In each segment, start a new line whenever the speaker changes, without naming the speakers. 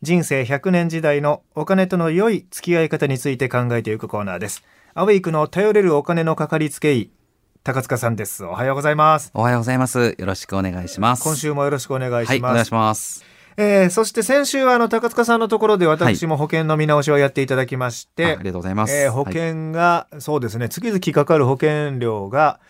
人生100年時代のお金との良い付き合い方について考えていくコーナーです。アウェイクの頼れるお金のかかりつけ医、高塚さんです。おはようございます。
おはようございます。よろしくお願いします。
今週もよろしくお願い
はい、
します。
お願いします。
えーそして先週はあの高塚さんのところで私も保険の見直しをやっていただきまして、
あありがとうございます。
えー保
はい
険が、そうですね月々かかる保険料が、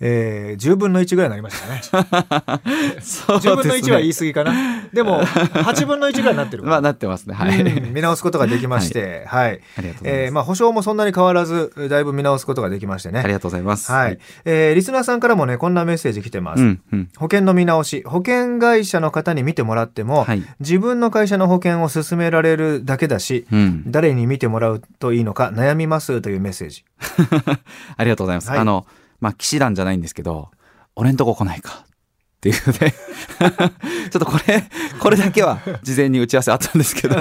えー10分の1ぐらいになりましたね
そう
10分の1は言い
す
過ぎかなでも8分の1ぐらいになってる
まあ、なってますね。はい。
うん見直すことができまして、はい、
ありがとうございます。
えーまあ保証もそんなに変わらずだいぶ見直すことができましてね
ありがとうございます。
はい、。えーリスナーさんからもねこんなメッセージ来てます、
うん、うん。
保険の見直し保険会社の方に見てもらっても、
はい
自分の会社の保険を勧められるだけだし、
うん。
誰に見てもらうといいのか悩みますというメッセージ
ありがとうございます。
はい
あの、まあ、騎士団じゃないんですけど、俺んとこ来ないか。っていうね。ちょっとこれ、これだけは事前に打ち合わせあったんですけど、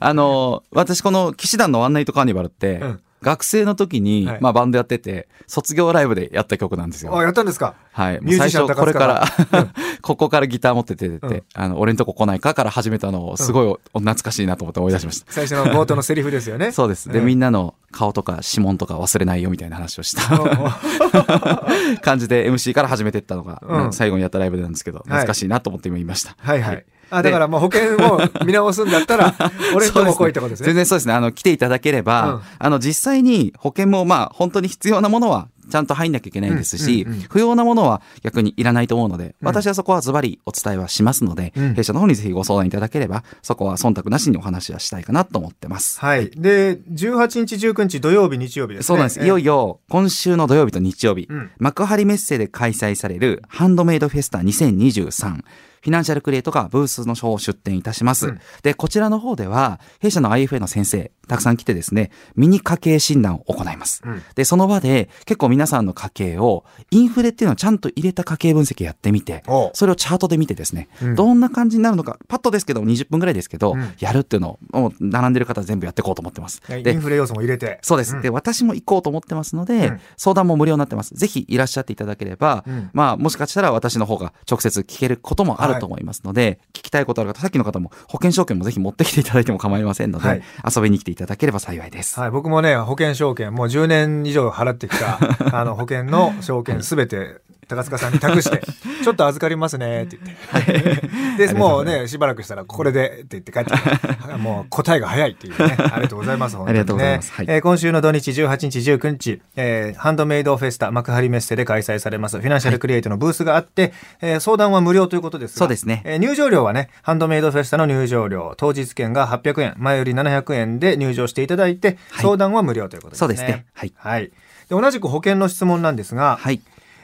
あの、私この騎士団のワンナイトカーニバルって、
うん
学生の時に、
はい
まあバンドやってて、卒業ライブでやった曲なんですよ。
あやったんですか？
はい。
ミュージシャン
最初これから
高、
ここからギター持って出てて、
うん
あの、俺んとこ来ないかから始めたのを、すごいお懐かしいなと思って思い出しました。
最初の冒頭のセリフですよね
そうです。で、
うん
みんなの顔とか指紋とか忘れないよみたいな話をした 感じで MC から始めてったのが、
うん。
最後にやったライブなんですけど、懐かしいなと思って今言いました。
はい。はいあだからもう保険を見直すんだったら 俺んとこ来いってことですね。
全然そうですね。あの、来ていただければ、
うん。
あの、実際に保険もまあ、本当に必要なものは、ちゃんと入んなきゃいけないですし、
うんうんうん。
不要なものは逆にいらないと思うので、
うん。
私はそこはズバリお伝えはしますので、
うん。
弊社の方にぜひご相談いただければ、そこは忖度なしにお話はしたいかなと思ってます。
はい。で18日19日土曜日日曜日ですね。
そうなんです。いよいよ、今週の土曜日と日曜日、
うん。
幕張メッセで開催されるハンドメイドフェスタ2023。フィナンシャルクリエイトがブースの方を出展いたします。
うん
で、こちらの方では、弊社の IFA の先生、たくさん来てですね、ミニ家計診断を行います。
うん
で、その場で、結構皆さんの家計を、インフレっていうのをちゃんと入れた家計分析やってみてそれをチャートで見てですね、
うん
どんな感じになるのか、パッとですけど、20分ぐらいですけど、
うん
やるっていうのを、もう並んでる方全部やっていこうと思ってます。
インフレ要素も入れて
そうです。
ん
で、私も行こうと思ってますので、
うん
相談も無料になってます。ぜひいらっしゃっていただければ、
うん
まあ、もしかしたら私の方が直接聞けることもあると思いますので、聞きたいことある方、さっきの方も保険証券もぜひ持ってきていただいても構いませんので、
はい
遊びに来ていただければ幸いです。
はい、僕もね保険証券もう10年以上払ってきた あの保険の証券すべて高塚さんに託して「ちょっと預かりますね」って言って。でもうねしばらくしたら「これで」って言って帰ってきてもう答えが早いっていうね ありがとうございます本当にね。
ありがとうございます。はい。
えー今週の土日18日19日、えーハンドメイドフェスタ幕張メッセで開催されますフィナンシャルクリエイトのブースがあって、えー相談は無料ということですが
そうですね。
えー入場料はねハンドメイドフェスタの入場料当日券が800円前より700円で入場していただいて、
はい。
相談は無料ということですね。
そうですね。はい。
はい。で同じく保険の質問なんですが、
はい。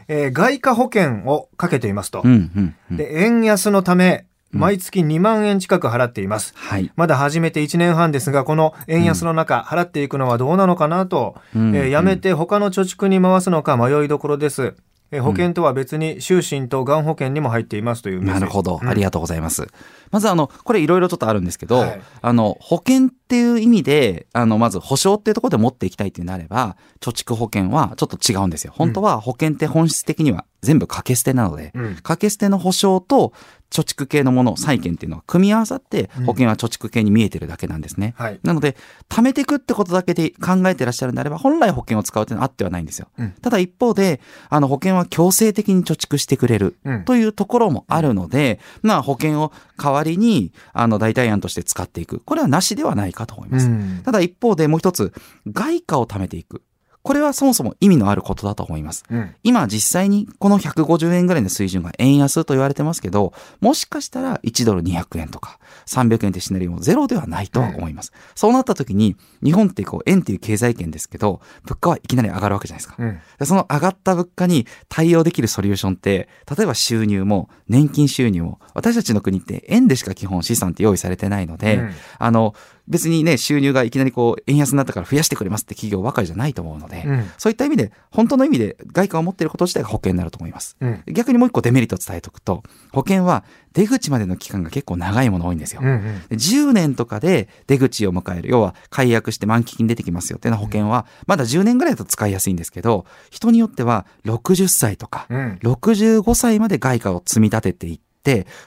えー外貨保険をかけていますと。
うん、うん、うん。
で円安のため毎月2万円近く払っています。
はい。
まだ始めて1年半ですが、この円安の中、払っていくのはどうなのかなと、
うん
えーやめて他の貯蓄に回すのか迷いどころです。えー保険とは別に就寝とがん保険にも入っていますという
なるほど。
うん
ありがとうございます。まずあの、これいろいろちょっとあるんですけど、
はい
あの、保険っていう意味で、あの、まず保証っていうところで持っていきたいってなれば、貯蓄保険はちょっと違うんですよ。本当は保険って本質的には全部掛け捨てなので、
うん
掛け捨ての保証と貯蓄系のもの、債券っていうのは組み合わさって
うん
保険は貯蓄系に見えてるだけなんですね。
はい。
なので、貯めていくってことだけで考えてらっしゃるんであれば、本来保険を使うっていうのはあってはないんですよ。
うん
ただ一方で、あの保険は強制的に貯蓄してくれる
うん
というところもあるので、まあ保険を代わりに、あの代替案として使っていく。これはなしではないかと思います。
うん
ただ一方でもう一つ、外貨を貯めていく。これはそもそも意味のあることだと思います。
うん
今実際にこの150円ぐらいの水準が円安と言われてますけど、もしかしたら1ドル200円とか300円ってシナリオもゼロではないとは思います。そうなった時に、日本ってこう円っていう経済圏ですけど、物価はいきなり上がるわけじゃないですか。
うん
でその上がった物価に対応できるソリューションって、例えば収入も年金収入も、私たちの国って円でしか基本資産って用意されてないので、
うん
あの、別にね、収入がいきなりこう、円安になったから増やしてくれますって企業ばかりじゃないと思うのので、
うん。
そういった意味で、本当の意味で外貨を持っていること自体が保険になると思います。
うん。
逆にもう一個デメリットを伝えておくと、保険は出口までの期間が結構長いもの多いんですよ。
うんうん。
で10年とかで出口を迎える。要は解約して満期金出てきますよっていうような保険はまだ10年ぐらいだと使いやすいんですけど人によっては60歳とか
うん。
65歳まで外貨を積み立てていって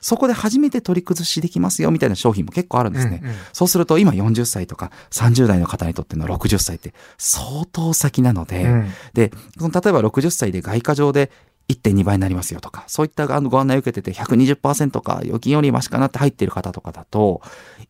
そこで初めて取り崩しできますよみたいな商品も結構あるんですね。
うんうん
そうすると今40歳とか30代の方にとっての60歳って相当先なので、
うん
で、その例えば60歳で外貨上で1.2倍になりますよとか、そういったご案内を受けてて120%か預金よりマシかなって入ってる方とかだと、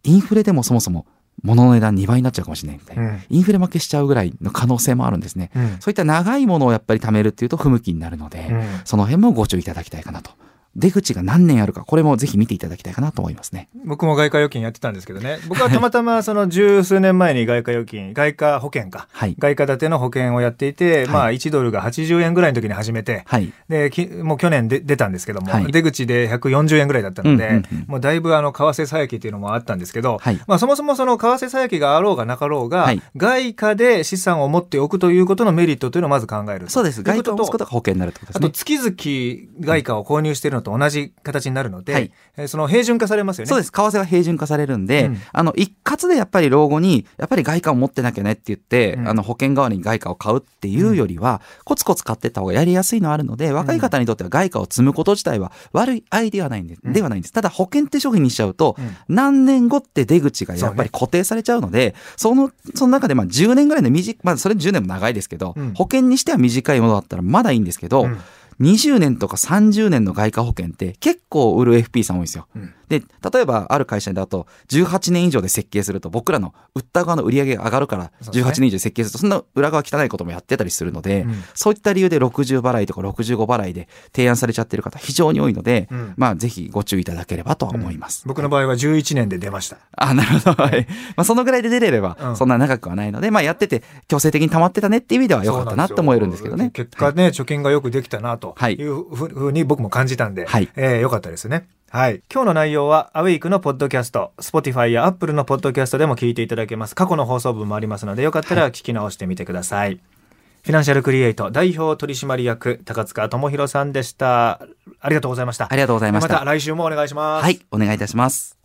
インフレでもそもそも物の値段2倍になっちゃうかもしれないみたいな、
うん
インフレ負けしちゃうぐらいの可能性もあるんですね。
うん
そういった長いものをやっぱり貯めるっていうと不向きになるので、
うん
その辺もご注意いただきたいかなと。出口が何年あるか、これもぜひ見ていただきたいかなと思いますね。
僕も外貨預金やってたんですけどね僕はたまたまその十数年前に外貨預金外貨保険か、
はい
外貨建ての保険をやっていて、
い
まあ1ドルが80円ぐらいの時に始めて、
はい。
できもう去年で出たんですけども、
はい
出口で140円ぐらいだったので、
うんうんうん
もうだいぶあの為替差益っていうのもあったんですけど、
はい
まあ、そもそもその為替差益があろうがなかろうが、
はい
外貨で資産を持っておくということのメリットというのをまず考える
そうです。外貨を持つことが保険になると
あ
ですね。
と月々外貨を購入しているのと同じ形になるので、
はい
えーその平準化されますよね。
そうです。為替は平準化されるんで、
うん。
あの、一括でやっぱり老後に、やっぱり外貨を持ってなきゃねって言って、
うん。
あの、保険代わりに外貨を買うっていうよりは、コツコツ買ってった方がやりやすいのはあるので、若い方にとっては外貨を積むこと自体は悪いアイデアはないんで,、
うん。
ではないんです。ただ保険って商品にしちゃうと、
うん。
何年後って出口がやっぱり固定されちゃうので、その、その中でまあ10年ぐらいの短い、まあそれ10年も長いですけど、
うん。
保険にしては短いものだったらまだいいんですけど、
うん。
20年とか30年の外貨保険って結構売る FP さん多いんですよ。
うん
で、例えばある会社だと18年以上で設計すると僕らの売った側の売り上げが上がるから
そうですね
18年以上で設計するとそんな裏側汚いこともやってたりするので、
うん
そういった理由で60払いとか65払いで提案されちゃってる方非常に多いので、
うん
まあぜひご注意いただければとは思います。
僕の場合は11年で出ました。
あ、なるほど。はい。まあそのぐらいで出れれば
うん
そんな長くはないので、まあやってて強制的に溜まってたねっていう意味では良かったなと思えるんですけどね。
結果ね、貯金がよくできたなと
はい
いうふふうに僕も感じたんで、
はい
えーよかったですね。はい。今日の内容は、アウェイクのポッドキャスト、Spotify や Apple のポッドキャストでも聞いていただけます。過去の放送分もありますので、よかったら聞き直してみてください。フィナンシャルクリエイト代表取締役、高塚智博さんでした。ありがとうございました。
ありがとうございました
また来週もお願いします。
はい。お願いいたします。